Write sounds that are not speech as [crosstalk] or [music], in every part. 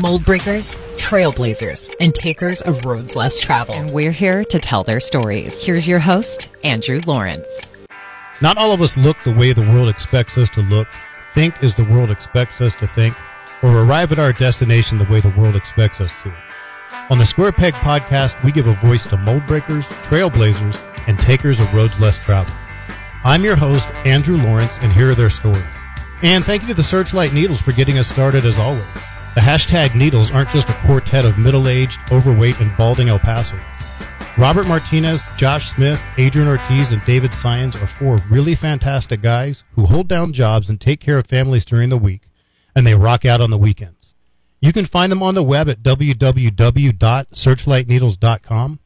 mold breakers, trailblazers, and takers of roads less traveled. And we're here to tell their stories. Here's your host, Andrew Lawrence. Not all of us look the way the world expects us to look, think as the world expects us to think, or arrive at our destination the way the world expects us to. On the Square Peg podcast, we give a voice to mold breakers, trailblazers, and takers of roads less traveled. I'm your host, Andrew Lawrence, and here are their stories. And thank you to the Searchlight Needles for getting us started as always. The hashtag Needles aren't just a quartet of middle-aged, overweight, and balding El Pasos. Robert Martinez, Josh Smith, Adrian Ortiz, and David Syons are four really fantastic guys who hold down jobs and take care of families during the week, and they rock out on the weekends. You can find them on the web at www.searchlightneedles.com.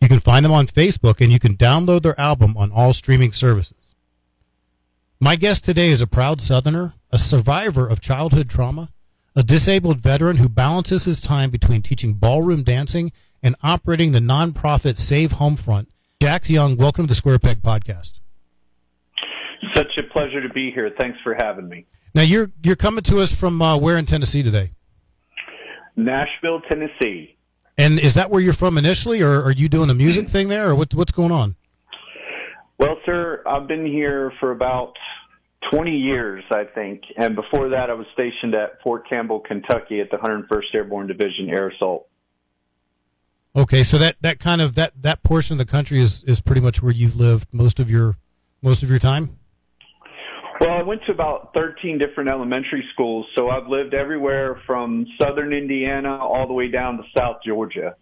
You can find them on Facebook, and you can download their album on all streaming services. My guest today is a proud Southerner, a survivor of childhood trauma, a disabled veteran who balances his time between teaching ballroom dancing and operating the nonprofit Save Home Front. Jax Young, welcome to the Square Peg Podcast. Such a pleasure to be here. Thanks for having me. Now you're you're coming to us from uh, where in Tennessee today? Nashville, Tennessee. And is that where you're from initially, or are you doing a music thing there, or what, what's going on? Well, sir, I've been here for about 20 years, I think. And before that, I was stationed at Fort Campbell, Kentucky at the 101st Airborne Division Air Assault. Okay, so that, that kind of that, that portion of the country is, is pretty much where you've lived most of your most of your time. Well, I went to about 13 different elementary schools, so I've lived everywhere from southern Indiana all the way down to South Georgia.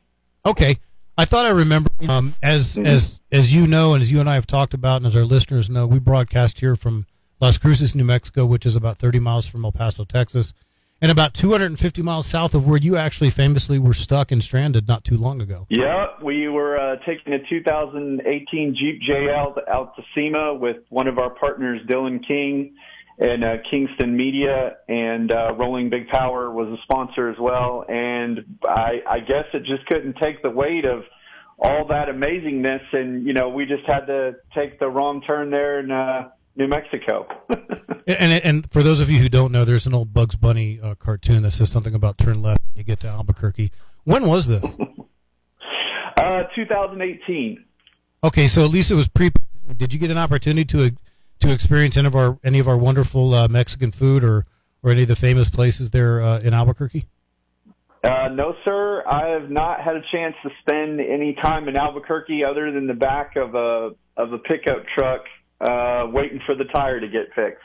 Okay, I thought I remember um, as mm-hmm. as as you know, and as you and I have talked about, and as our listeners know, we broadcast here from Las Cruces, New Mexico, which is about 30 miles from El Paso, Texas and about 250 miles south of where you actually famously were stuck and stranded not too long ago. Yeah, we were uh, taking a 2018 Jeep JL out to SEMA with one of our partners, Dylan King, and uh, Kingston Media, and uh, Rolling Big Power was a sponsor as well. And I, I guess it just couldn't take the weight of all that amazingness, and you know, we just had to take the wrong turn there and. Uh, New Mexico. [laughs] and and for those of you who don't know, there's an old Bugs Bunny uh, cartoon that says something about turn left when you get to Albuquerque. When was this? [laughs] uh, 2018. Okay, so at least it was pre. Did you get an opportunity to to experience any of our any of our wonderful uh, Mexican food or or any of the famous places there uh, in Albuquerque? Uh, no, sir. I have not had a chance to spend any time in Albuquerque other than the back of a of a pickup truck uh, waiting for the tire to get fixed.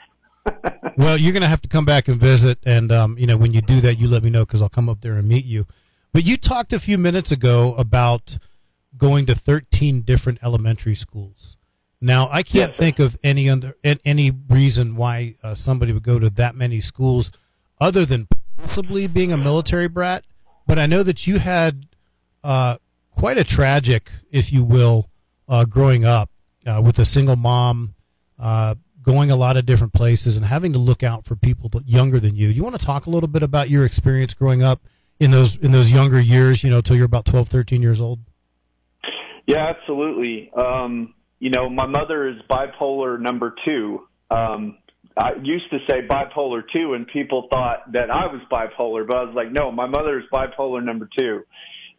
[laughs] well, you're going to have to come back and visit, and um, you know when you do that, you let me know because I'll come up there and meet you. But you talked a few minutes ago about going to 13 different elementary schools. Now, I can't yes, think of any other any reason why uh, somebody would go to that many schools, other than possibly being a military brat. But I know that you had uh, quite a tragic, if you will, uh, growing up uh, with a single mom, uh, going a lot of different places, and having to look out for people younger than you. You want to talk a little bit about your experience growing up in those in those younger years, you know, till you're about 12, 13 years old? Yeah, absolutely. Um, you know, my mother is bipolar number two. Um, I used to say bipolar two, and people thought that I was bipolar, but I was like, no, my mother is bipolar number two.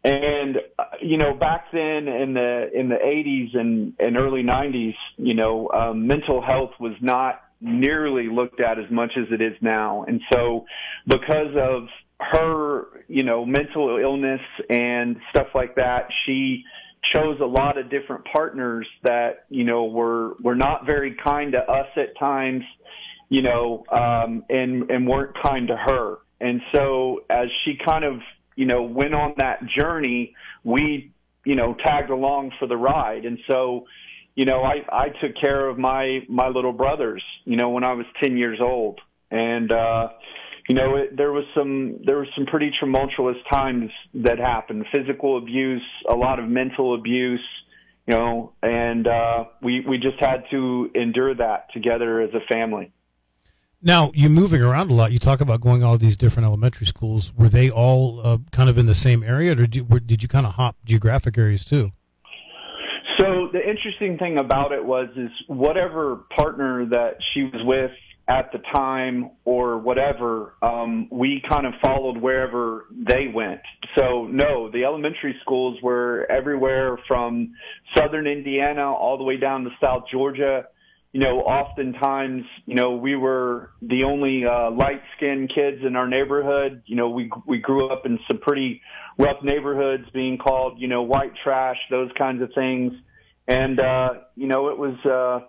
And uh, you know, back then in the in the 80s and, and early 90s, you know, um, mental health was not nearly looked at as much as it is now. And so, because of her, you know, mental illness and stuff like that, she chose a lot of different partners that you know were were not very kind to us at times, you know, um, and and weren't kind to her. And so, as she kind of you know, went on that journey, we, you know, tagged along for the ride. And so, you know, I, I took care of my, my little brothers, you know, when I was 10 years old. And, uh, you know, it, there was some, there was some pretty tumultuous times that happened, physical abuse, a lot of mental abuse, you know, and, uh, we, we just had to endure that together as a family. Now you're moving around a lot. You talk about going all these different elementary schools. Were they all uh, kind of in the same area, or did you, did you kind of hop geographic areas too? So the interesting thing about it was is whatever partner that she was with, at the time or whatever, um, we kind of followed wherever they went. So no, the elementary schools were everywhere from southern Indiana all the way down to South Georgia. You know, oftentimes, you know, we were the only uh, light-skinned kids in our neighborhood. You know, we we grew up in some pretty rough neighborhoods, being called, you know, white trash, those kinds of things. And uh, you know, it was. Uh,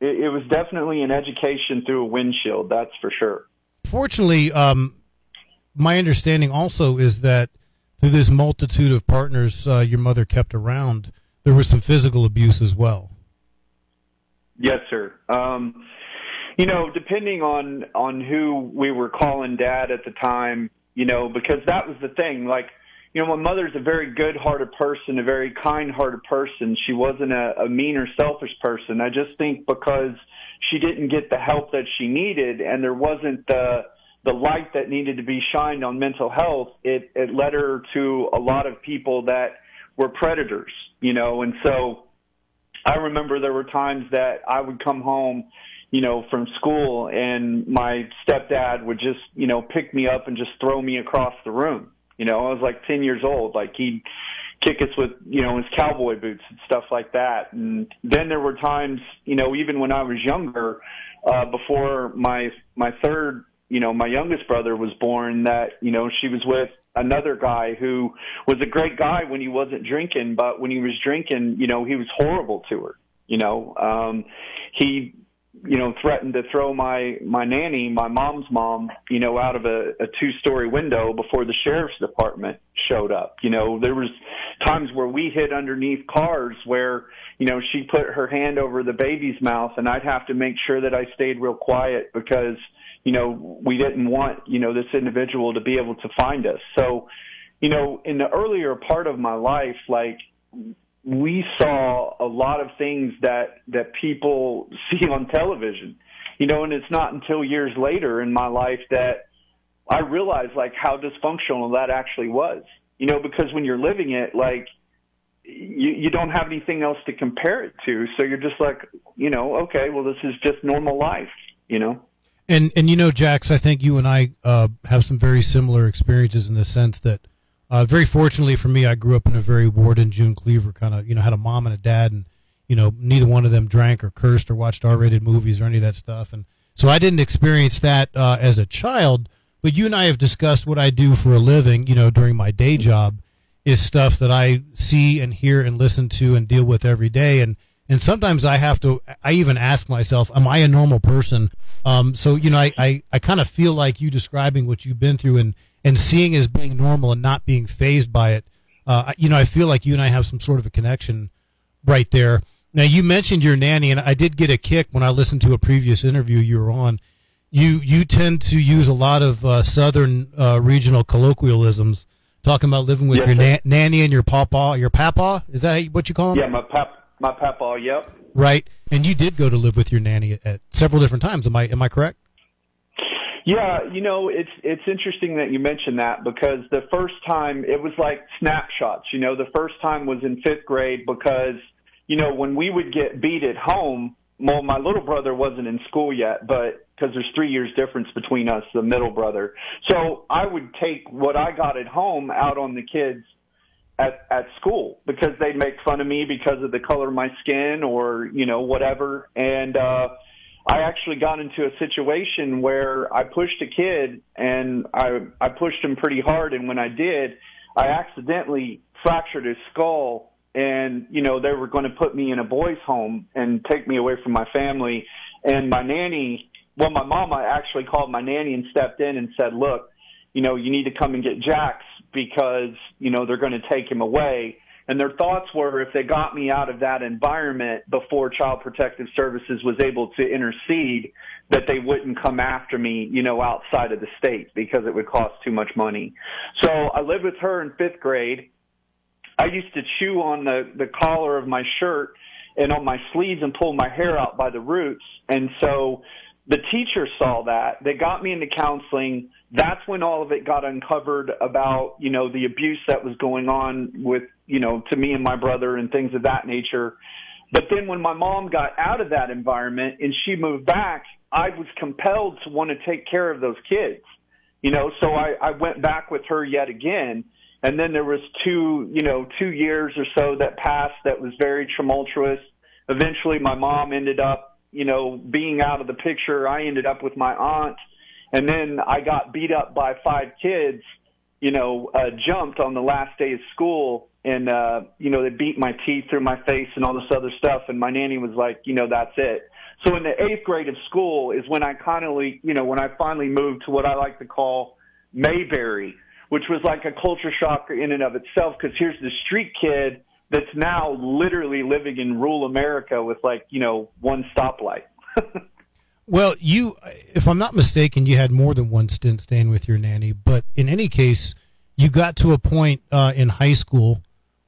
it, it was definitely an education through a windshield. That's for sure. Fortunately, um, my understanding also is that through this multitude of partners uh, your mother kept around, there was some physical abuse as well. Yes, sir. Um, you know, depending on on who we were calling dad at the time, you know, because that was the thing. Like, you know, my mother's a very good-hearted person, a very kind-hearted person. She wasn't a, a mean or selfish person. I just think because she didn't get the help that she needed, and there wasn't the the light that needed to be shined on mental health, it it led her to a lot of people that were predators, you know, and so I remember there were times that I would come home you know, from school and my stepdad would just, you know, pick me up and just throw me across the room. You know, I was like 10 years old. Like he'd kick us with, you know, his cowboy boots and stuff like that. And then there were times, you know, even when I was younger, uh, before my, my third, you know, my youngest brother was born that, you know, she was with another guy who was a great guy when he wasn't drinking, but when he was drinking, you know, he was horrible to her. You know, um, he you know, threatened to throw my my nanny, my mom's mom, you know, out of a, a two story window before the sheriff's department showed up. You know, there was times where we hid underneath cars where, you know, she put her hand over the baby's mouth and I'd have to make sure that I stayed real quiet because, you know, we didn't want, you know, this individual to be able to find us. So, you know, in the earlier part of my life, like we saw a lot of things that that people [laughs] see on television you know and it's not until years later in my life that i realized like how dysfunctional that actually was you know because when you're living it like you you don't have anything else to compare it to so you're just like you know okay well this is just normal life you know and and you know jax i think you and i uh, have some very similar experiences in the sense that uh, very fortunately for me, I grew up in a very Ward and June Cleaver kind of, you know, had a mom and a dad, and you know, neither one of them drank or cursed or watched R-rated movies or any of that stuff, and so I didn't experience that uh, as a child. But you and I have discussed what I do for a living, you know, during my day job, is stuff that I see and hear and listen to and deal with every day, and and sometimes I have to. I even ask myself, "Am I a normal person?" Um, so you know, I I, I kind of feel like you describing what you've been through and and seeing as being normal and not being phased by it. Uh, you know, I feel like you and I have some sort of a connection right there. Now, you mentioned your nanny, and I did get a kick when I listened to a previous interview you were on. You you tend to use a lot of uh, southern uh, regional colloquialisms, talking about living with yes, your na- nanny and your papa. Your papa is that what you call him? Yeah, my pap my papa. Yep. Right, and you did go to live with your nanny at, several different times. Am I am I correct? Yeah, you know, it's it's interesting that you mentioned that because the first time it was like snapshots. You know, the first time was in fifth grade because you know when we would get beat at home. Well, my little brother wasn't in school yet, but because there's three years difference between us, the middle brother. So I would take what I got at home out on the kids at at school because they'd make fun of me because of the color of my skin or you know whatever. And uh I actually got into a situation where I pushed a kid and I I pushed him pretty hard. And when I did, I accidentally fractured his skull and you know they were going to put me in a boys home and take me away from my family. And my nanny well my mama actually called my nanny and stepped in and said look you know you need to come and get Jax because you know they're going to take him away and their thoughts were if they got me out of that environment before Child Protective Services was able to intercede, that they wouldn't come after me, you know, outside of the state because it would cost too much money. So I lived with her in fifth grade. I used to chew on the, the collar of my shirt and on my sleeves and pull my hair out by the roots. And so the teacher saw that. They got me into counseling. That's when all of it got uncovered about, you know, the abuse that was going on with, you know, to me and my brother and things of that nature. But then when my mom got out of that environment and she moved back, I was compelled to want to take care of those kids. You know, so I, I went back with her yet again. And then there was two, you know, two years or so that passed that was very tumultuous. Eventually my mom ended up, you know, being out of the picture. I ended up with my aunt. And then I got beat up by five kids, you know, uh, jumped on the last day of school and uh you know they beat my teeth through my face and all this other stuff. And my nanny was like you know that's it. So in the eighth grade of school is when i of you know when i finally moved to what i like to call mayberry which was like a culture shock in and of itself. Because here's the street kid that's now literally living in rural america with like you know one stoplight [laughs] well you if i'm not mistaken you had more than one stint staying with your nanny but in any case you got to a point uh, in high school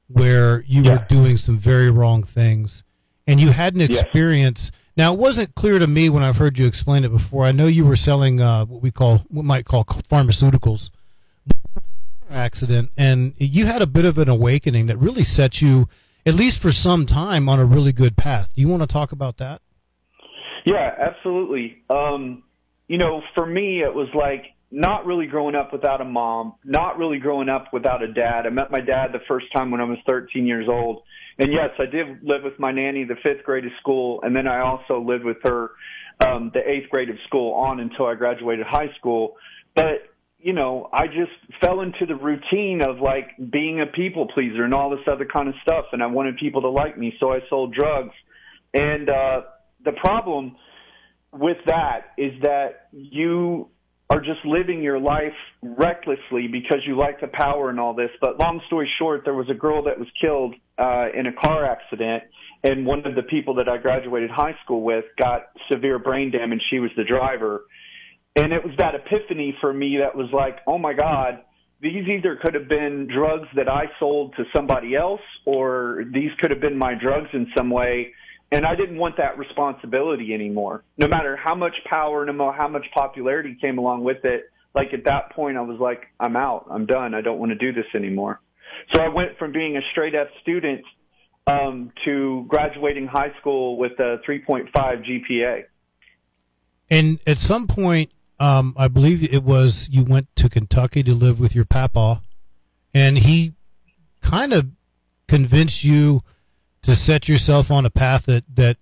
where you yeah. were doing some very wrong things and you had an experience. Yes. Now, it wasn't clear to me when I've heard you explain it before. I know you were selling uh, what we call, what might call pharmaceuticals accident, and you had a bit of an awakening that really set you, at least for some time, on a really good path. Do you want to talk about that? Yeah, absolutely. Um, you know, for me, it was like not really growing up without a mom, not really growing up without a dad. I met my dad the first time when I was 13 years old. And yes, I did live with my nanny the fifth grade of school, and then I also lived with her um, the eighth grade of school on until I graduated high school. But you know, I just fell into the routine of like being a people pleaser and all this other kind of stuff, and I wanted people to like me, so I sold drugs. And uh, the problem with that is that you are just living your life recklessly because you like the power and all this. But long story short, there was a girl that was killed uh, in a car accident, and one of the people that I graduated high school with got severe brain damage. She was the driver, and it was that epiphany for me that was like, oh my god. These either could have been drugs that I sold to somebody else, or these could have been my drugs in some way and I didn't want that responsibility anymore. No matter how much power, no matter how much popularity came along with it, like at that point I was like, I'm out. I'm done. I don't want to do this anymore. So I went from being a straight F student um, to graduating high school with a 3.5 GPA. And at some point, um, I believe it was you went to Kentucky to live with your papa, and he kind of convinced you – to set yourself on a path that that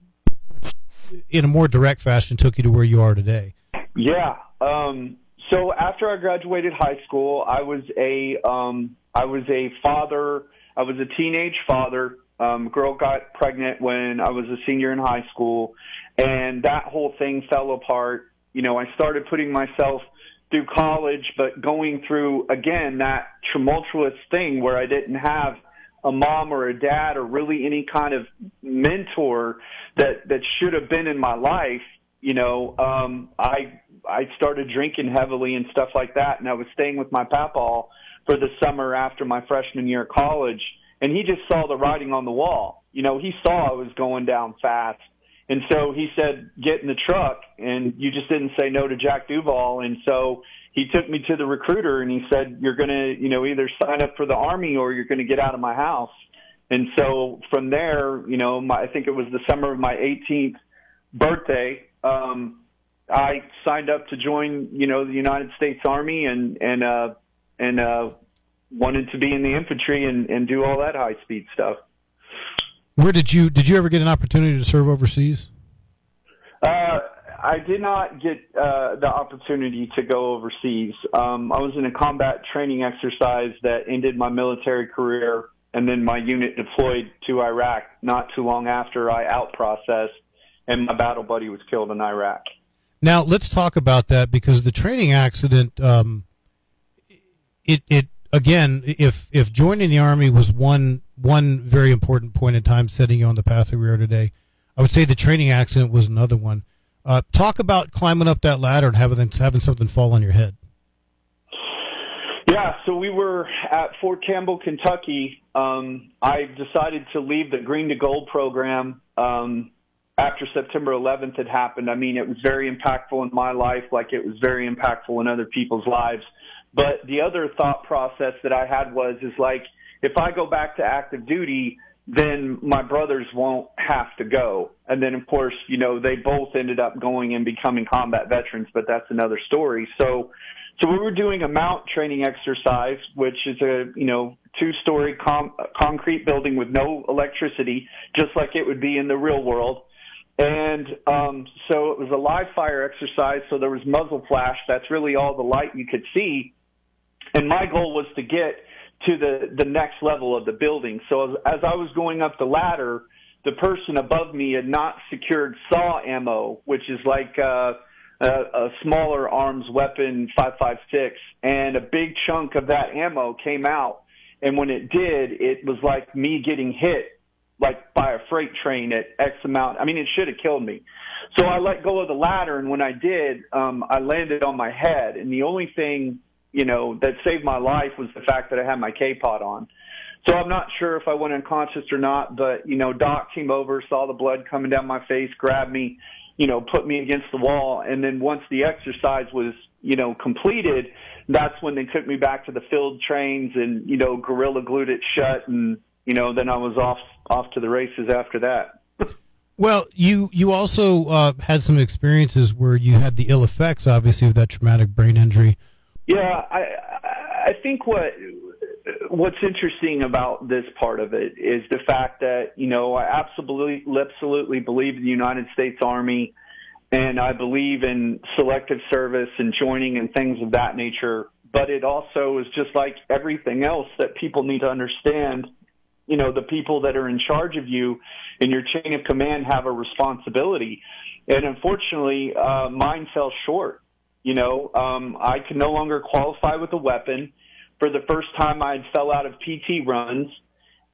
in a more direct fashion took you to where you are today? Yeah. Um, so after I graduated high school, I was a um, I was a father. I was a teenage father. Um, girl got pregnant when I was a senior in high school, and that whole thing fell apart. You know, I started putting myself through college, but going through again that tumultuous thing where I didn't have a mom or a dad or really any kind of mentor that that should have been in my life you know um i i started drinking heavily and stuff like that. And i was staying with my papa for the summer after my freshman year of college. And he just saw the writing on the wall. You know he saw i was going down fast. And so he said get in the truck. And you just didn't say no to jack duvall and so he took me to the recruiter and he said, "You're going to, you know, either sign up for the army or you're going to get out of my house." And so from there, you know, my, I think it was the summer of my 18th birthday. Um, I signed up to join, you know, the United States Army and and uh, and uh, wanted to be in the infantry and, and do all that high speed stuff. Where did you did you ever get an opportunity to serve overseas? I did not get uh, the opportunity to go overseas. Um, I was in a combat training exercise that ended my military career, and then my unit deployed to Iraq not too long after I out processed, and my battle buddy was killed in Iraq. Now let's talk about that because the training accident, um, it it again, if if joining the army was one one very important point in time setting you on the path that we are today, I would say the training accident was another one. Uh, talk about climbing up that ladder and having having something fall on your head. Yeah, so we were at Fort Campbell, Kentucky. Um, I decided to leave the Green to Gold program um, after September 11th had happened. I mean, it was very impactful in my life, like it was very impactful in other people's lives. But the other thought process that I had was, is like, if I go back to active duty, then my brothers won't have to go. And then, of course, you know, they both ended up going and becoming combat veterans, but that's another story. So, so we were doing a MOUT training exercise, which is a, you know, two-story com- concrete building with no electricity, just like it would be in the real world. And um, so it was a live fire exercise. So there was muzzle flash. That's really all the light you could see. And my goal was to get to the the next level of the building. So as, as I was going up the ladder, the person above me had not secured SAW ammo, which is like uh, a, a smaller arms weapon 5.56, and a big chunk of that ammo came out. And when it did, it was like me getting hit like by a freight train at X amount. I mean, it should have killed me. So I let go of the ladder, and when I did, um, I landed on my head. And the only thing you know, that saved my life was the fact that I had my K-pot on. So I'm not sure if I went unconscious or not, but, you know, Doc came over, saw the blood coming down my face, grabbed me, you know, put me against the wall. And then once the exercise was, you know, completed, that's when they took me back to the field trains and, you know, gorilla glued it shut. And, you know, then I was off, off to the races after that. Well, you you also uh, had some experiences where you had the ill effects, obviously, of that traumatic brain injury. Yeah, I I think what what's interesting about this part of it is the fact that you know I absolutely absolutely believe in the United States Army, and I believe in selective service and joining and things of that nature. But it also is just like everything else that people need to understand. You know, the people that are in charge of you in your chain of command have a responsibility, and unfortunately, uh, mine fell short you know, um, I could no longer qualify with a weapon. For the first time, I fell out of PT runs,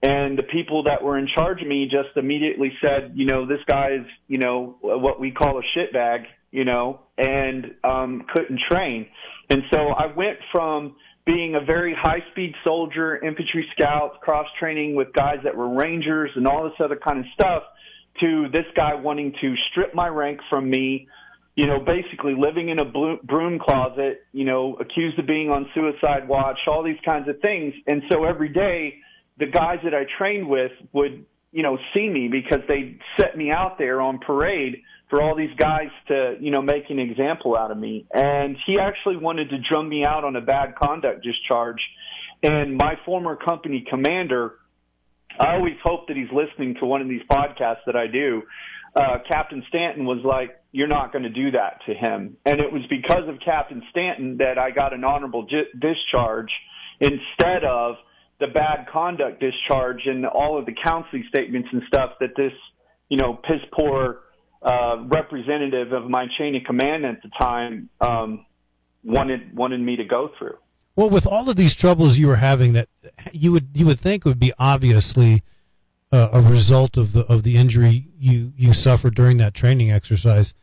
and the people that were in charge of me just immediately said, you know, this guy's, you know, what we call a shitbag, you know, and um, couldn't train. And so I went from being a very high speed soldier, infantry scouts, cross training with guys that were rangers and all this other kind of stuff to this guy wanting to strip my rank from me, you know, basically living in a broom closet, you know, accused of being on suicide watch, all these kinds of things. And so every day, the guys that I trained with would, you know, see me because they set me out there on parade for all these guys to, you know, make an example out of me. And he actually wanted to drum me out on a bad conduct discharge. And my former company commander, I always hope that he's listening to one of these podcasts that I do. Uh, Captain Stanton was like, you're not going to do that to him. And it was because of Captain Stanton that I got an honorable j- discharge instead of the bad conduct discharge and all of the counseling statements and stuff that this, you know, piss poor uh, representative of my chain of command at the time um, wanted wanted me to go through. Well, with all of these troubles you were having, that you would you would think would be obviously uh, a result of the of the injury you you suffered during that training exercise.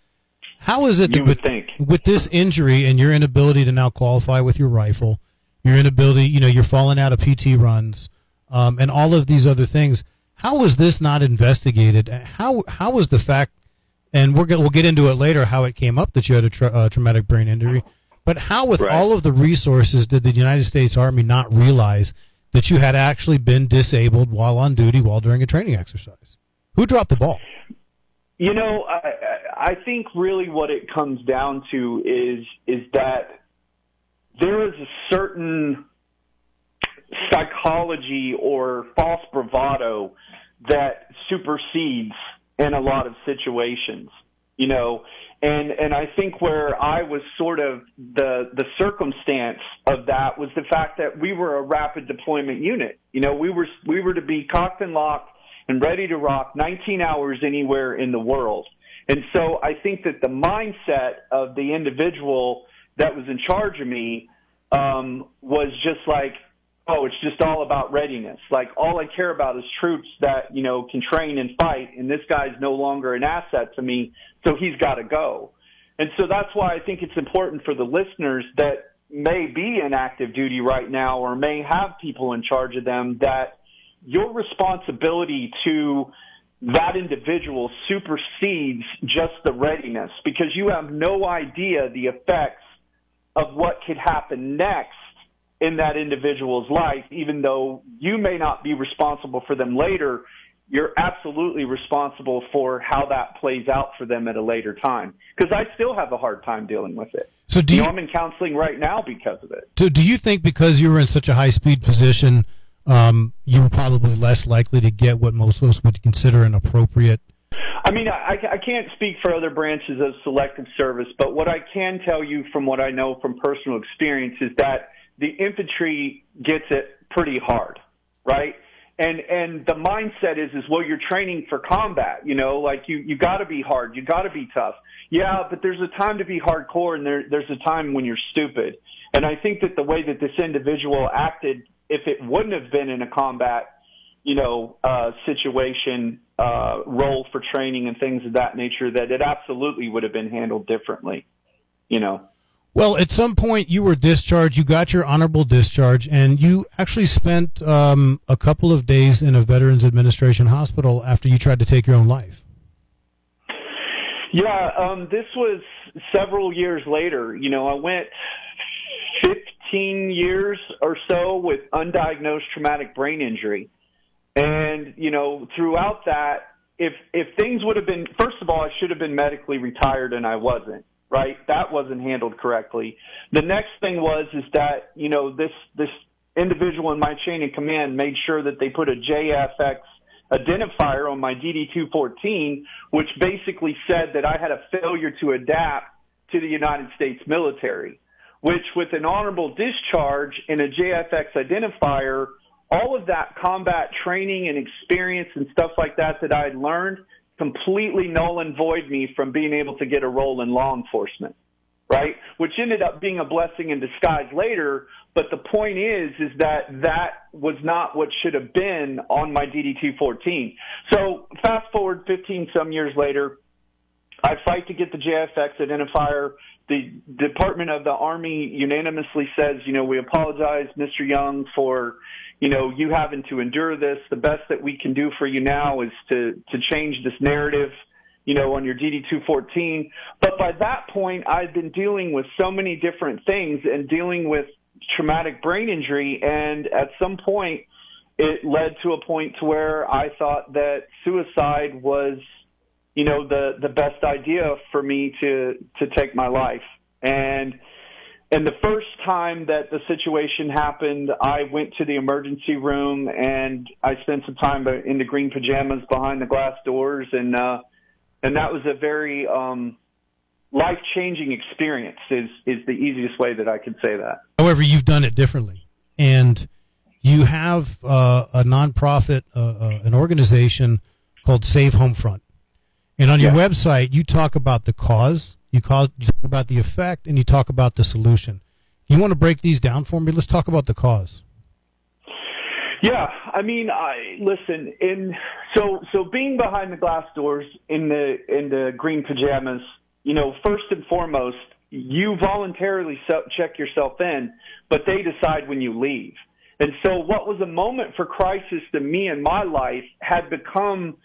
How is it that with, think. with this injury and your inability to now qualify with your rifle, your inability, you know, you're falling out of PT runs, um, and all of these other things? How was this not investigated? How how was the fact? And we're we'll get into it later how it came up that you had a tra- uh, traumatic brain injury. But how, with right. all of the resources, did the United States Army not realize that you had actually been disabled while on duty while during a training exercise? Who dropped the ball? You know, I, I think really what it comes down to is is that there is a certain psychology or false bravado that supersedes in a lot of situations. You know, and and I think where I was sort of the the circumstance of that was the fact that we were a rapid deployment unit. You know, we were we were to be cocked and locked and ready to rock 19 hours anywhere in the world. And so I think that the mindset of the individual that was in charge of me um, was just like, oh, it's just all about readiness. Like all I care about is troops that you know can train and fight, and this guy's no longer an asset to me, so he's got to go. And so that's why I think it's important for the listeners that may be in active duty right now or may have people in charge of them that your responsibility to that individual supersedes just the readiness because you have no idea the effects of what could happen next in that individual's life, even though you may not be responsible for them later, you're absolutely responsible for how that plays out for them at a later time. Because I still have a hard time dealing with it. So do you, you, know, I'm in counseling right now because of it. So do you think because you were in such a high speed position, um, you were probably less likely to get what most of us would consider an appropriate? I mean, I, I can't speak for other branches of selective service, but what I can tell you from what I know from personal experience is that the infantry gets it pretty hard, right? And and the mindset is is well, you're training for combat, you know, like you you got to be hard, you got to be tough. Yeah, but there's a time to be hardcore, and there there's a time when you're stupid. And I think that the way that this individual acted, if it wouldn't have been in a combat, you know, uh, situation, uh, role for training and things of that nature, that it absolutely would have been handled differently, you know. Well, at some point you were discharged. You got your honorable discharge, and you actually spent um, a couple of days in a Veterans Administration hospital after you tried to take your own life. Yeah, um, this was several years later. You know, I went 15 years or so with undiagnosed traumatic brain injury, and you know, throughout that, if if things would have been, first of all, I should have been medically retired, and I wasn't right? That wasn't handled correctly. The next thing was is that you know this this individual in my chain of command made sure that they put a JFX identifier on my DD214, which basically said that I had a failure to adapt to the United States military. Which, with an honorable discharge and a JFX identifier, all of that combat training and experience and stuff like that that I had learned completely null and void me from being able to get a role in law enforcement, right? Which ended up being a blessing in disguise later. But the point is, is that that was not what should have been on my DD214. So fast forward 15 some years later, I fight to get the JFX identifier. The Department of the Army unanimously says, you know, we apologize, Mr. Young, for you know, you having to endure this. The best that we can do for you now is to, to change this narrative, you know, on your DD214. But by that point, I'd been dealing with so many different things and dealing with traumatic brain injury. And at some point, it led to a point to where I thought that suicide was, you know, the, the best idea for me to, to take my life. And, and the first time that the situation happened, I went to the emergency room and I spent some time in the green pajamas behind the glass doors, and uh, and that was a very um, life changing experience. Is is the easiest way that I can say that. However, you've done it differently, and you have uh, a nonprofit, uh, uh an organization called Save Home Front, and on your website you talk about the cause you, call, you talk about the effect and you talk about the solution. You want to break these down for me? Let's talk about the cause. Yeah, I mean, I listen. In so so being behind the glass doors in the in the green pajamas, you know, first and foremost, you voluntarily check yourself in, but they decide when you leave. And so, what was a moment for crisis to me in my life had become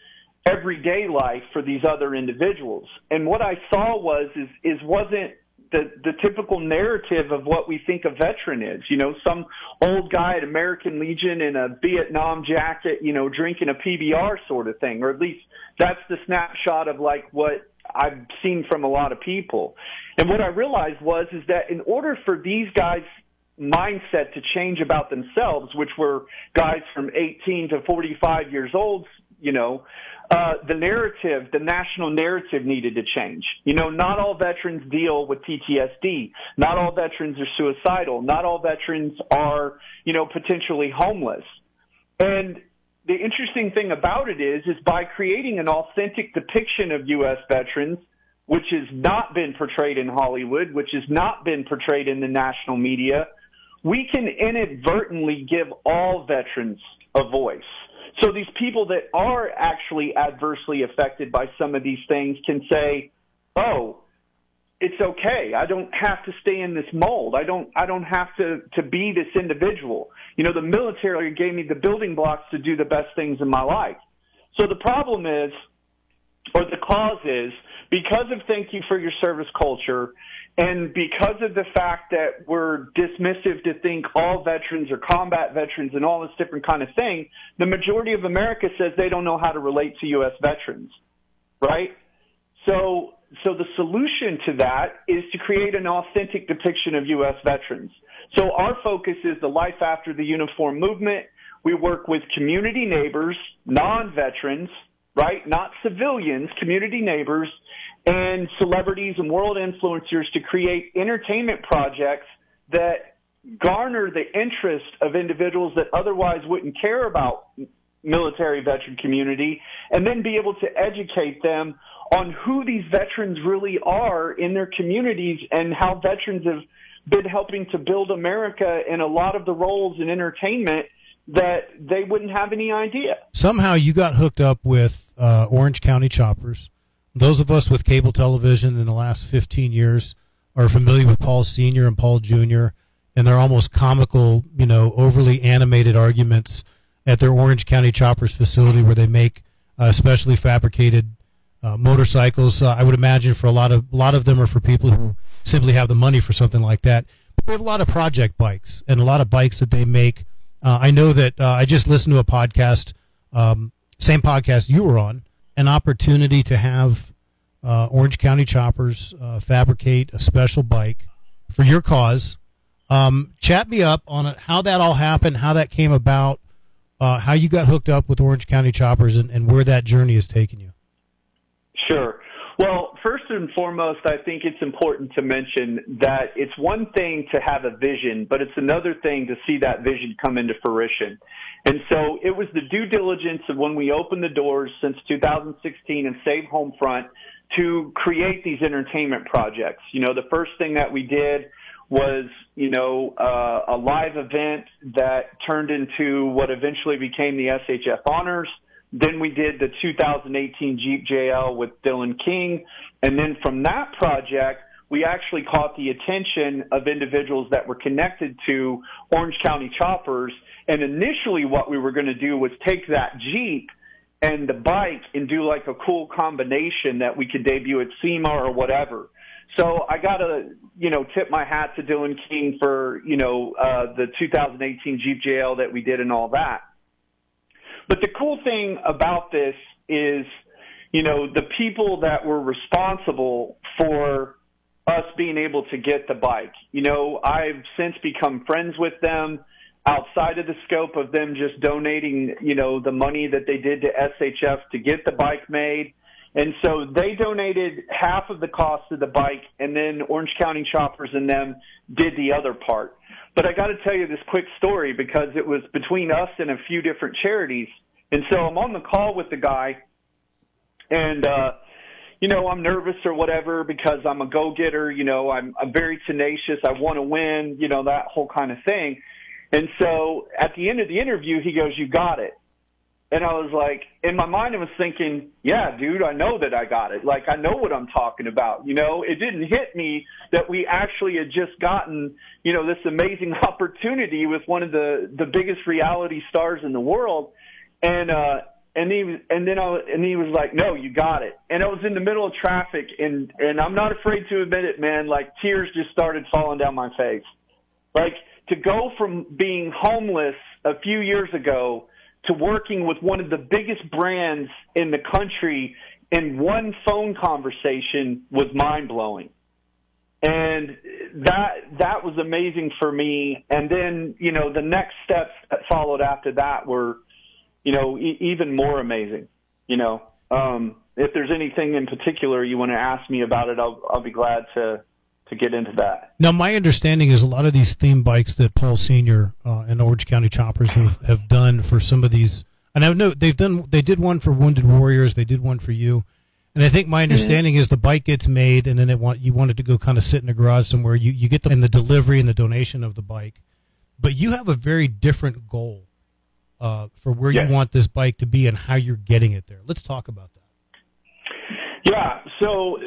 everyday life for these other individuals. And what I saw was is is wasn't the the typical narrative of what we think a veteran is. You know, some old guy at American Legion in a Vietnam jacket, you know, drinking a PBR sort of thing, or at least that's the snapshot of like what I've seen from a lot of people. And what I realized was is that in order for these guys mindset to change about themselves, which were guys from 18 to 45 years old, you know, uh, the narrative, the national narrative needed to change. You know, not all veterans deal with PTSD. Not all veterans are suicidal. Not all veterans are, you know, potentially homeless. And the interesting thing about it is, is by creating an authentic depiction of U.S. veterans, which has not been portrayed in Hollywood, which has not been portrayed in the national media, we can inadvertently give all veterans a voice. So these people that are actually adversely affected by some of these things can say, "Oh, it's okay. I don't have to stay in this mold. I don't I don't have to to be this individual. You know, the military gave me the building blocks to do the best things in my life. So the problem is or the cause is because of thank you for your service culture And because of the fact that we're dismissive to think all veterans are combat veterans and all this different kind of thing, the majority of America says they don't know how to relate to U.S. veterans, right? So, so the solution to that is to create an authentic depiction of U.S. veterans. So our focus is the life after the uniform movement. We work with community neighbors, non-veterans, right? Not civilians, community neighbors, and celebrities and world influencers to create entertainment projects that garner the interest of individuals that otherwise wouldn't care about military veteran community and then be able to educate them on who these veterans really are in their communities and how veterans have been helping to build America in a lot of the roles in entertainment that they wouldn't have any idea. Somehow you got hooked up with uh, Orange County Choppers. Those of us with cable television in the last 15 years are familiar with Paul Sr. and Paul Jr. and their almost comical, you know, overly animated arguments at their Orange County Choppers facility where they make uh, specially fabricated uh, motorcycles. Uh, I would imagine for a lot of a lot of them are for people who simply have the money for something like that. But we have a lot of project bikes and a lot of bikes that they make uh, I know that uh, I just listened to a podcast, um, same podcast you were on, an opportunity to have uh, Orange County Choppers uh, fabricate a special bike for your cause. Um, chat me up on how that all happened, how that came about, uh, how you got hooked up with Orange County Choppers, and, and where that journey has taken you. Sure. Well, first and foremost, I think it's important to mention that it's one thing to have a vision, but it's another thing to see that vision come into fruition. And so it was the due diligence of when we opened the doors since 2016 and Save Home Front to create these entertainment projects. You know, the first thing that we did was, you know, uh, a live event that turned into what eventually became the SHF Honors. Then we did the 2018 Jeep JL with Dylan King. And then from that project, we actually caught the attention of individuals that were connected to Orange County Choppers. And initially what we were going to do was take that Jeep and the bike and do like a cool combination that we could debut at SEMA or whatever. So I got to, you know, tip my hat to Dylan King for, you know, uh, the 2018 Jeep JL that we did and all that. But the cool thing about this is, you know, the people that were responsible for us being able to get the bike. You know, I've since become friends with them outside of the scope of them just donating, you know, the money that they did to SHF to get the bike made. And so they donated half of the cost of the bike and then Orange County Choppers and them did the other part. But I got to tell you this quick story because it was between us and a few different charities. And so I'm on the call with the guy, and uh, you know I'm nervous or whatever because I'm a go-getter. You know I'm I'm very tenacious. I want to win. You know that whole kind of thing. And so at the end of the interview, he goes, "You got it." And I was like, in my mind, I was thinking, yeah, dude, I know that I got it. Like, I know what I'm talking about. You know, it didn't hit me that we actually had just gotten, you know, this amazing [laughs] opportunity with one of the, the biggest reality stars in the world. And, uh, and he and then I, and he was like, no, you got it. And I was in the middle of traffic and, and I'm not afraid to admit it, man, like tears just started falling down my face. Like to go from being homeless a few years ago to working with one of the biggest brands in the country in one phone conversation was mind blowing. And that that was amazing for me. And then you know the next steps that followed after that were, you know, e- even more amazing. You know, um, if there's anything in particular you want to ask me about it, I'll I'll be glad to to get into that. Now, my understanding is a lot of these theme bikes that Paul Senior uh, and Orange County Choppers have, have done for some of these, and I know they've done. They did one for Wounded Warriors. They did one for you, and I think my understanding mm-hmm. is the bike gets made, and then it want you want it to go kind of sit in a garage somewhere. You you get the in the delivery and the donation of the bike, but you have a very different goal uh, for where yes. you want this bike to be and how you're getting it there. Let's talk about that. Yeah. So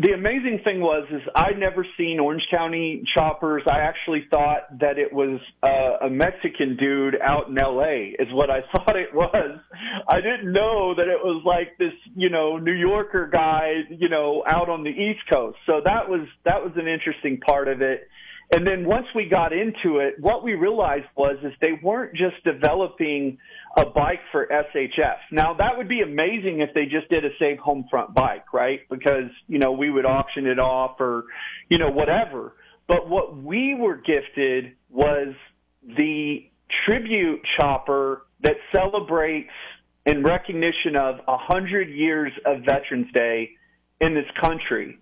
the amazing thing was is I'd never seen Orange County choppers. I actually thought that it was uh, a Mexican dude out in L.A. is what I [laughs] thought it was. I didn't know that it was like this, you know, New Yorker guy, you know, out on the East Coast. So that was that was an interesting part of it. And then once we got into it, what we realized was is they weren't just developing a bike for SHF. Now that would be amazing if they just did a Save Home Front bike, right? Because, you know, we would auction it off or, you know, whatever. But what we were gifted was the tribute chopper that celebrates in recognition of a hundred years of Veterans Day in this country.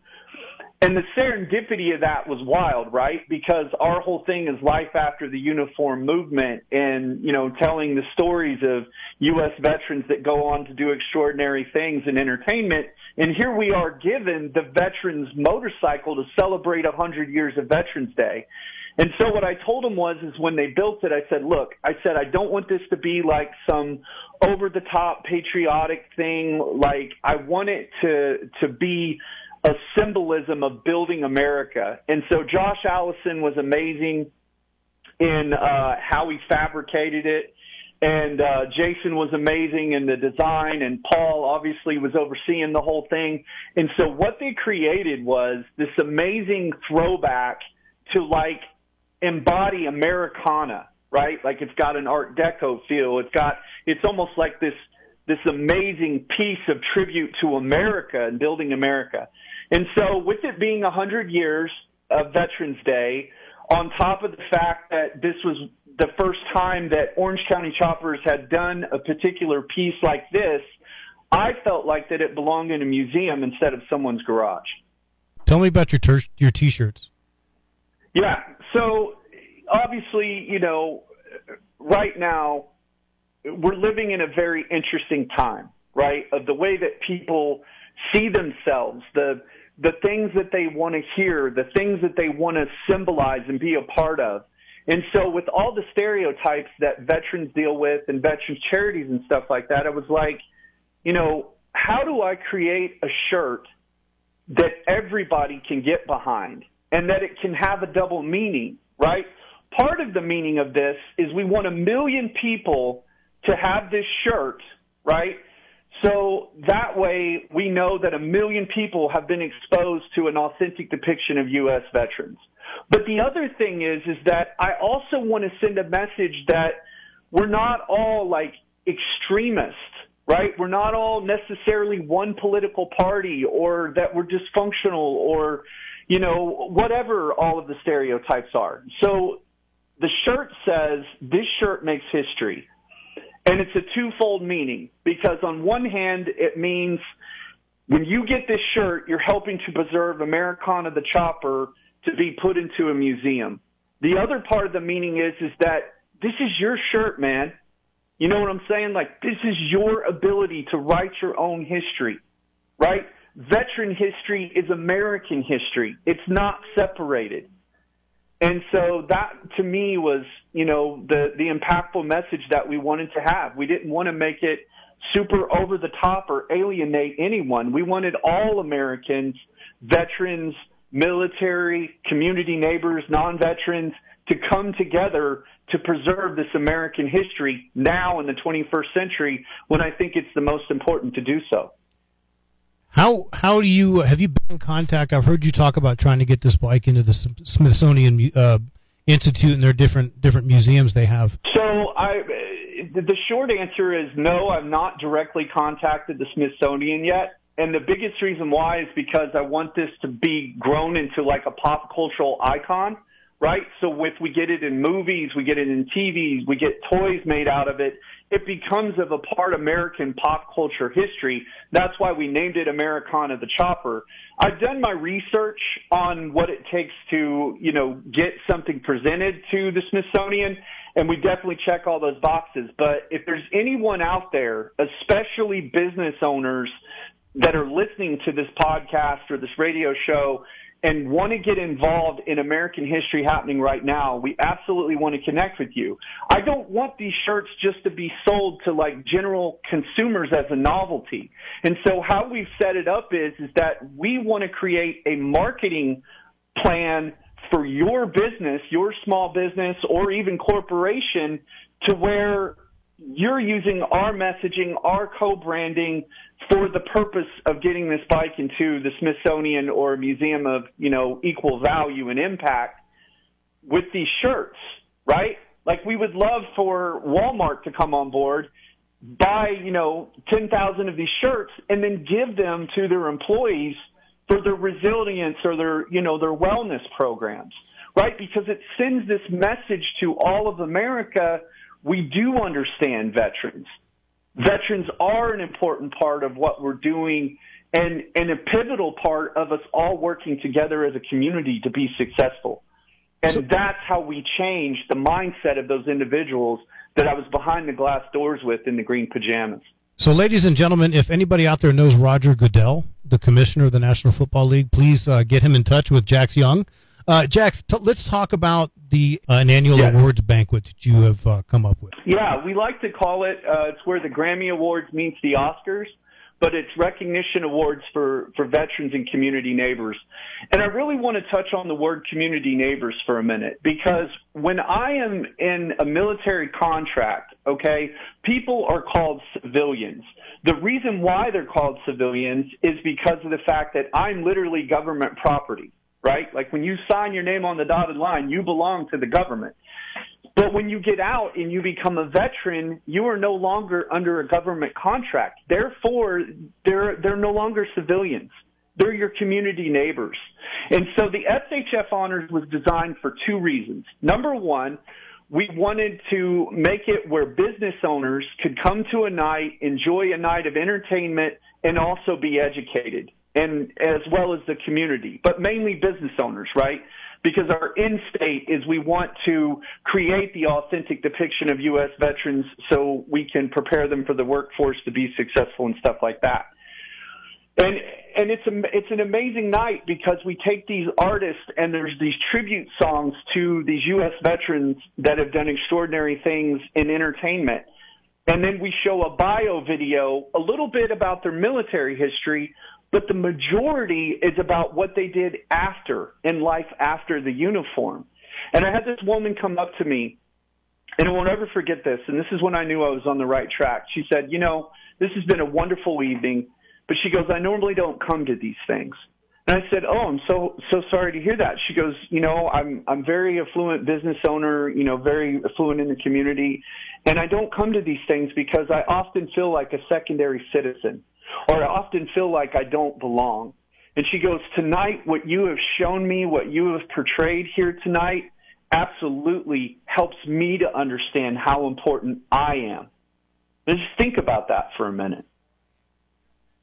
And the serendipity of that was wild, right? Because our whole thing is life after the uniform movement and, you know, telling the stories of U.S. veterans that go on to do extraordinary things in entertainment. And here we are given the veterans motorcycle to celebrate a hundred years of Veterans Day. And so what I told them was, is when they built it, I said, look, I said, I don't want this to be like some over the top patriotic thing. Like I want it to, to be a symbolism of building America. And so Josh Allison was amazing in uh, how he fabricated it. And uh, Jason was amazing in the design, and Paul obviously was overseeing the whole thing. And so what they created was this amazing throwback to like embody Americana, right? Like it's got an Art Deco feel. It's got it's almost like this this amazing piece of tribute to America and building America. And so, with it being 100 years of Veterans Day, on top of the fact that this was the first time that Orange County Choppers had done a particular piece like this, I felt like that it belonged in a museum instead of someone's garage. Tell me about your ter- your t-shirts. Yeah, so obviously, you know, right now we're living in a very interesting time, right? Of the way that people see themselves, the the things that they want to hear, the things that they want to symbolize and be a part of. And so with all the stereotypes that veterans deal with and veterans charities and stuff like that, I was like, you know, how do I create a shirt that everybody can get behind and that it can have a double meaning, right? Part of the meaning of this is we want a million people to have this shirt, right? So that way we know that a million people have been exposed to an authentic depiction of U.S. veterans. But the other thing is, is that I also want to send a message that we're not all like extremists, right? We're not all necessarily one political party or that we're dysfunctional or, you know, whatever all of the stereotypes are. So the shirt says, this shirt makes history. And it's a twofold meaning because on one hand, it means when you get this shirt, you're helping to preserve Americana the Chopper to be put into a museum. The other part of the meaning is, is that this is your shirt, man. You know what I'm saying? Like, this is your ability to write your own history, right? Veteran history is American history. It's not separated. And so that to me was, you know, the, the impactful message that we wanted to have. We didn't want to make it super over the top or alienate anyone. We wanted all Americans, veterans, military, community neighbors, non-veterans to come together to preserve this American history now in the 21st century when I think it's the most important to do so. How how do you have you been in contact? I've heard you talk about trying to get this bike into the Smithsonian uh, Institute and their different different museums they have. So I the short answer is no. I've not directly contacted the Smithsonian yet. And the biggest reason why is because I want this to be grown into like a pop cultural icon, right? So if we get it in movies, we get it in TVs, we get toys made out of it, it becomes of a part American pop culture history. That's why we named it Americana the Chopper. I've done my research on what it takes to, you know, get something presented to the Smithsonian, and we definitely check all those boxes. But if there's anyone out there, especially business owners that are listening to this podcast or this radio show, and want to get involved in American history happening right now, we absolutely want to connect with you. I don't want these shirts just to be sold to like general consumers as a novelty. And so how we've set it up is, is that we want to create a marketing plan for your business, your small business, or even corporation to where you're using our messaging, our co-branding for the purpose of getting this bike into the Smithsonian or Museum of, you know, equal value and impact with these shirts, right? Like we would love for Walmart to come on board, buy, you know, 10,000 of these shirts and then give them to their employees for their resilience or their, you know, their wellness programs, right? Because it sends this message to all of America. We do understand veterans. Veterans are an important part of what we're doing and, and a pivotal part of us all working together as a community to be successful. And so, that's how we change the mindset of those individuals that I was behind the glass doors with in the green pajamas. So, ladies and gentlemen, if anybody out there knows Roger Goodell, the commissioner of the National Football League, please uh, get him in touch with Jax Young. Uh, Jax, t- let's talk about the uh, an annual yes. awards banquet that you have uh, come up with. Yeah, we like to call it. Uh, it's where the Grammy Awards meets the Oscars but it's recognition awards for, for veterans and community neighbors. And I really want to touch on the word community neighbors for a minute because when I am in a military contract, okay, people are called civilians. The reason why they're called civilians is because of the fact that I'm literally government property, right? Like when you sign your name on the dotted line, you belong to the government. But when you get out and you become a veteran, you are no longer under a government contract. Therefore, they're, they're no longer civilians. They're your community neighbors. And so the SHF Honors was designed for two reasons. Number one, we wanted to make it where business owners could come to a night, enjoy a night of entertainment, and also be educated, and as well as the community, but mainly business owners, right? because our end state is we want to create the authentic depiction of U.S. veterans so we can prepare them for the workforce to be successful and stuff like that. And and it's a, it's an amazing night because we take these artists and there's these tribute songs to these U.S. veterans that have done extraordinary things in entertainment. And then we show a bio video, a little bit about their military history, but the majority is about what they did after, in life after the uniform. And I had this woman come up to me, and I won't ever forget this, and this is when I knew I was on the right track. She said, You know, this has been a wonderful evening, but she goes, I normally don't come to these things. And I said, "Oh, I'm so so sorry to hear that." She goes, "You know, I'm I'm very affluent business owner, you know, very affluent in the community, and I don't come to these things because I often feel like a secondary citizen or I often feel like I don't belong. And she goes, Tonight, what you have shown me, what you have portrayed here tonight, absolutely helps me to understand how important I am. Just think about that for a minute.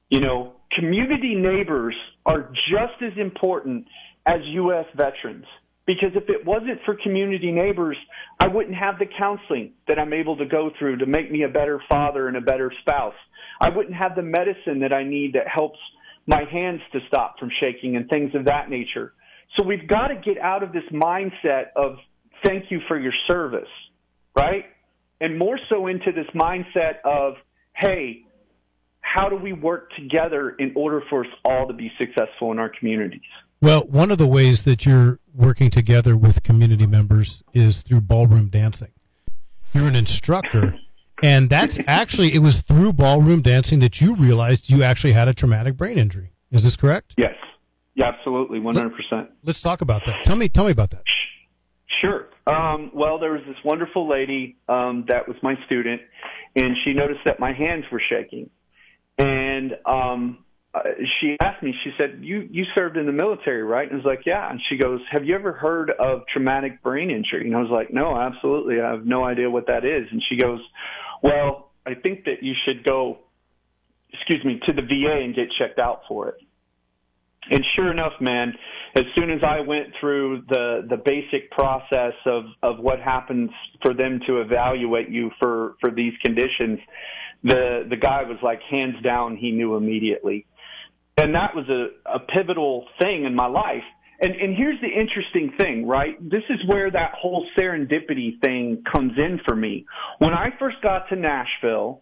You know, community neighbors are just as important as U.S. veterans. Because if it wasn't for community neighbors, I wouldn't have the counseling that I'm able to go through to make me a better father and a better spouse. I wouldn't have the medicine that I need that helps my hands to stop from shaking and things of that nature. So we've got to get out of this mindset of thank you for your service, right? And more so into this mindset of, hey, how do we work together in order for us all to be successful in our communities? Well, one of the ways that you're working together with community members is through ballroom dancing. You're an instructor and that's [laughs] actually, it was through ballroom dancing that you realized you actually had a traumatic brain injury. Is this correct? Yes. Yeah, absolutely. 100%. Let, us talk about that. Tell me, tell me about that. Sure. Um, well, there was this wonderful lady um, that was my student, and she noticed that my hands were shaking. And um, uh, she asked me, she said, "You you served in the military, right?" And I was like, "Yeah." And she goes, "Have you ever heard of traumatic brain injury?" And I was like, "No, absolutely. I have no idea what that is." And she goes, well, I think that you should go, excuse me, to the VA and get checked out for it. And sure enough, man, as soon as I went through the the basic process of of what happens for them to evaluate you for for these conditions, the the guy was like hands down he knew immediately. And that was a a pivotal thing in my life. And and here's the interesting thing, right? This is where that whole serendipity thing comes in for me. When I first got to Nashville,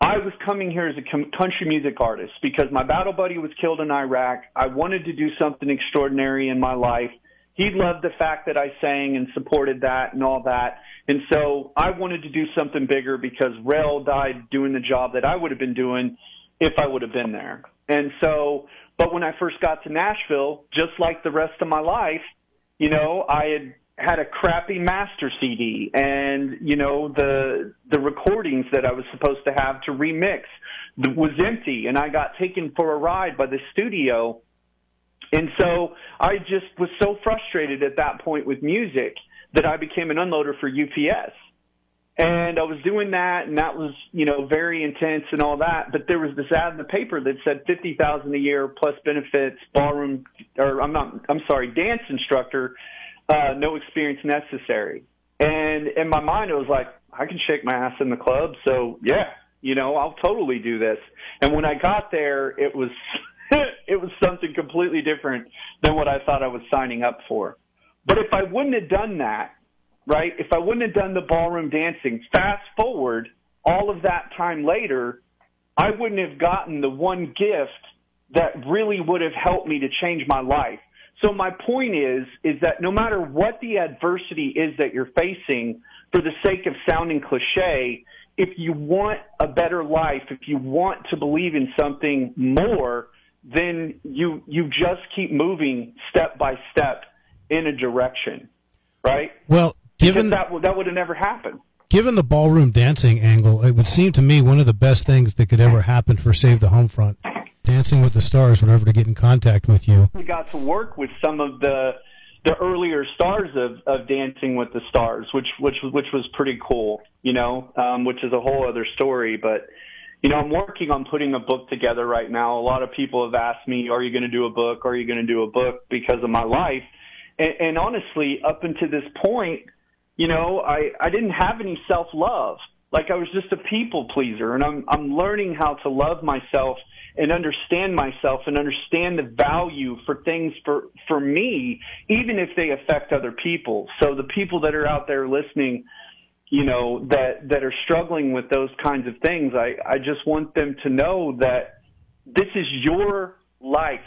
I was coming here as a country music artist because my battle buddy was killed in Iraq. I wanted to do something extraordinary in my life. He loved the fact that I sang and supported that and all that. And so I wanted to do something bigger because Rel died doing the job that I would have been doing if I would have been there. And so, but when I first got to Nashville, just like the rest of my life, you know, I had had a crappy master CD and, you know, the, the recordings that I was supposed to have to remix was empty and I got taken for a ride by the studio. And so I just was so frustrated at that point with music that I became an unloader for UPS. And I was doing that, and that was, you know, very intense and all that. But there was this ad in the paper that said fifty thousand a year plus benefits, ballroom, or I'm not, I'm sorry, dance instructor, uh, no experience necessary. And in my mind, it was like, I can shake my ass in the club, so yeah, you know, I'll totally do this. And when I got there, it was, [laughs] it was something completely different than what I thought I was signing up for. But if I wouldn't have done that, right? If I wouldn't have done the ballroom dancing, fast forward all of that time later, I wouldn't have gotten the one gift that really would have helped me to change my life. So my point is, is that no matter what the adversity is that you're facing, for the sake of sounding cliche, if you want a better life, if you want to believe in something more, then you, you just keep moving step by step in a direction, right? Well, given because that that would have never happened. Given the ballroom dancing angle, it would seem to me one of the best things that could ever happen for Save the Home Front. Dancing with the Stars, whatever to get in contact with you. We got to work with some of the the earlier stars of, of Dancing with the Stars, which which which was pretty cool, you know, um, which is a whole other story. But you know, I'm working on putting a book together right now. A lot of people have asked me, "Are you going to do a book? Are you going to do a book?" Because of my life, and, and honestly, up until this point, you know, I, I didn't have any self love. Like I was just a people pleaser and I'm, I'm learning how to love myself and understand myself and understand the value for things for, for me, even if they affect other people. So the people that are out there listening, you know, that, that are struggling with those kinds of things, I, I just want them to know that this is your life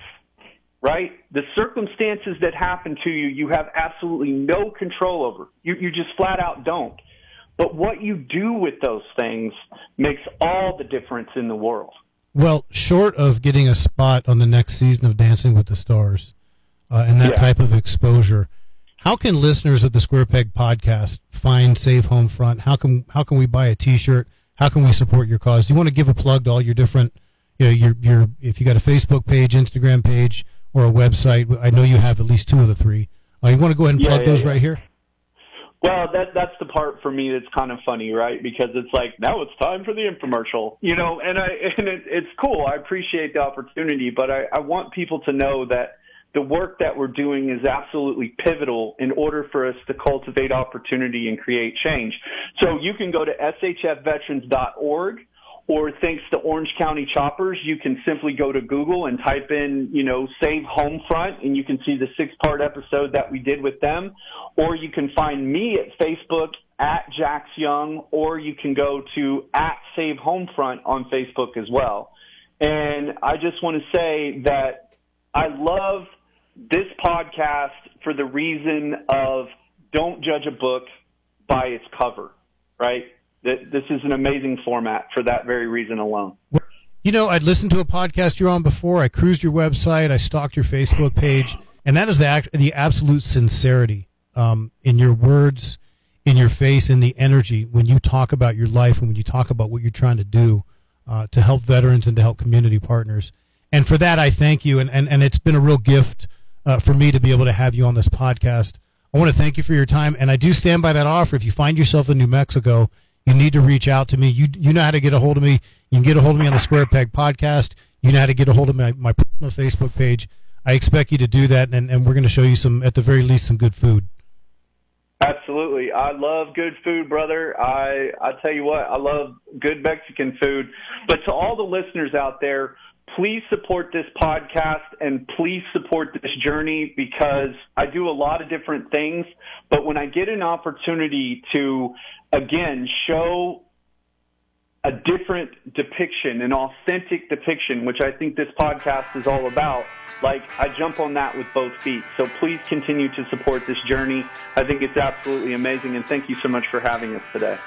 right? The circumstances that happen to you, you have absolutely no control over. You, you just flat out don't. But what you do with those things makes all the difference in the world. Well, short of getting a spot on the next season of Dancing with the Stars uh, and that yeah. type of exposure, how can listeners of the Square Peg podcast find Save Home Front? How can how can we buy a T-shirt? How can we support your cause? Do you want to give a plug to all your different, you know, your your if you got a Facebook page, Instagram page, or a website? I know you have at least two of the three. Uh, you want to go ahead and plug yeah, those yeah. right here? Well, that that's the part for me that's kind of funny, right? Because it's like now it's time for the infomercial, you know, and I [laughs] and it, it's cool. I appreciate the opportunity, but I, I want people to know that the work that we're doing is absolutely pivotal in order for us to cultivate opportunity and create change. So you can go to shfveterans.org or thanks to Orange County Choppers, you can simply go to Google and type in, you know, Save Home Front and you can see the six part episode that we did with them. Or you can find me at Facebook at Jax Young, or you can go to at Save Home Front on Facebook as well. And I just want to say that I love this podcast for the reason of don't judge a book by its cover, right? This is an amazing format for that very reason alone. You know, I'd listened to a podcast you're on before. I cruised your website. I stalked your Facebook page, and that is the the absolute sincerity um, in your words, in your face, in the energy when you talk about your life and when you talk about what you're trying to do uh, to help veterans and to help community partners. And for that, I thank you. And and, and it's been a real gift uh, for me to be able to have you on this podcast. I want to thank you for your time, and I do stand by that offer. If you find yourself in New Mexico you need to reach out to me. You you know how to get a hold of me. You can get a hold of me on the Square Peg podcast. You know how to get a hold of my, my personal Facebook page. I expect you to do that, and, and we're going to show you some, at the very least, some good food. Absolutely. I love good food, brother. I I tell you what, I love good Mexican food. But to all the listeners out there, please support this podcast and please support this journey because I do a lot of different things. But when I get an opportunity to, again, show a different depiction, an authentic depiction, which I think this podcast is all about, like I jump on that with both feet. So please continue to support this journey. I think it's absolutely amazing, and thank you so much for having us today.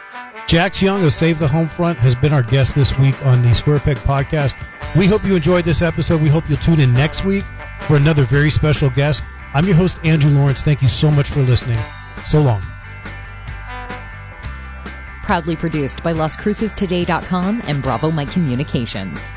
Jax Young of Save the Home Front has been our guest this week on the Square Peg podcast. We hope you enjoyed this episode. We hope you'll tune in next week for another very special guest. I'm your host, Andrew Lawrence. Thank you so much for listening. So long. Proudly produced by LasCrucestoday.com and Bravo Mike Communications.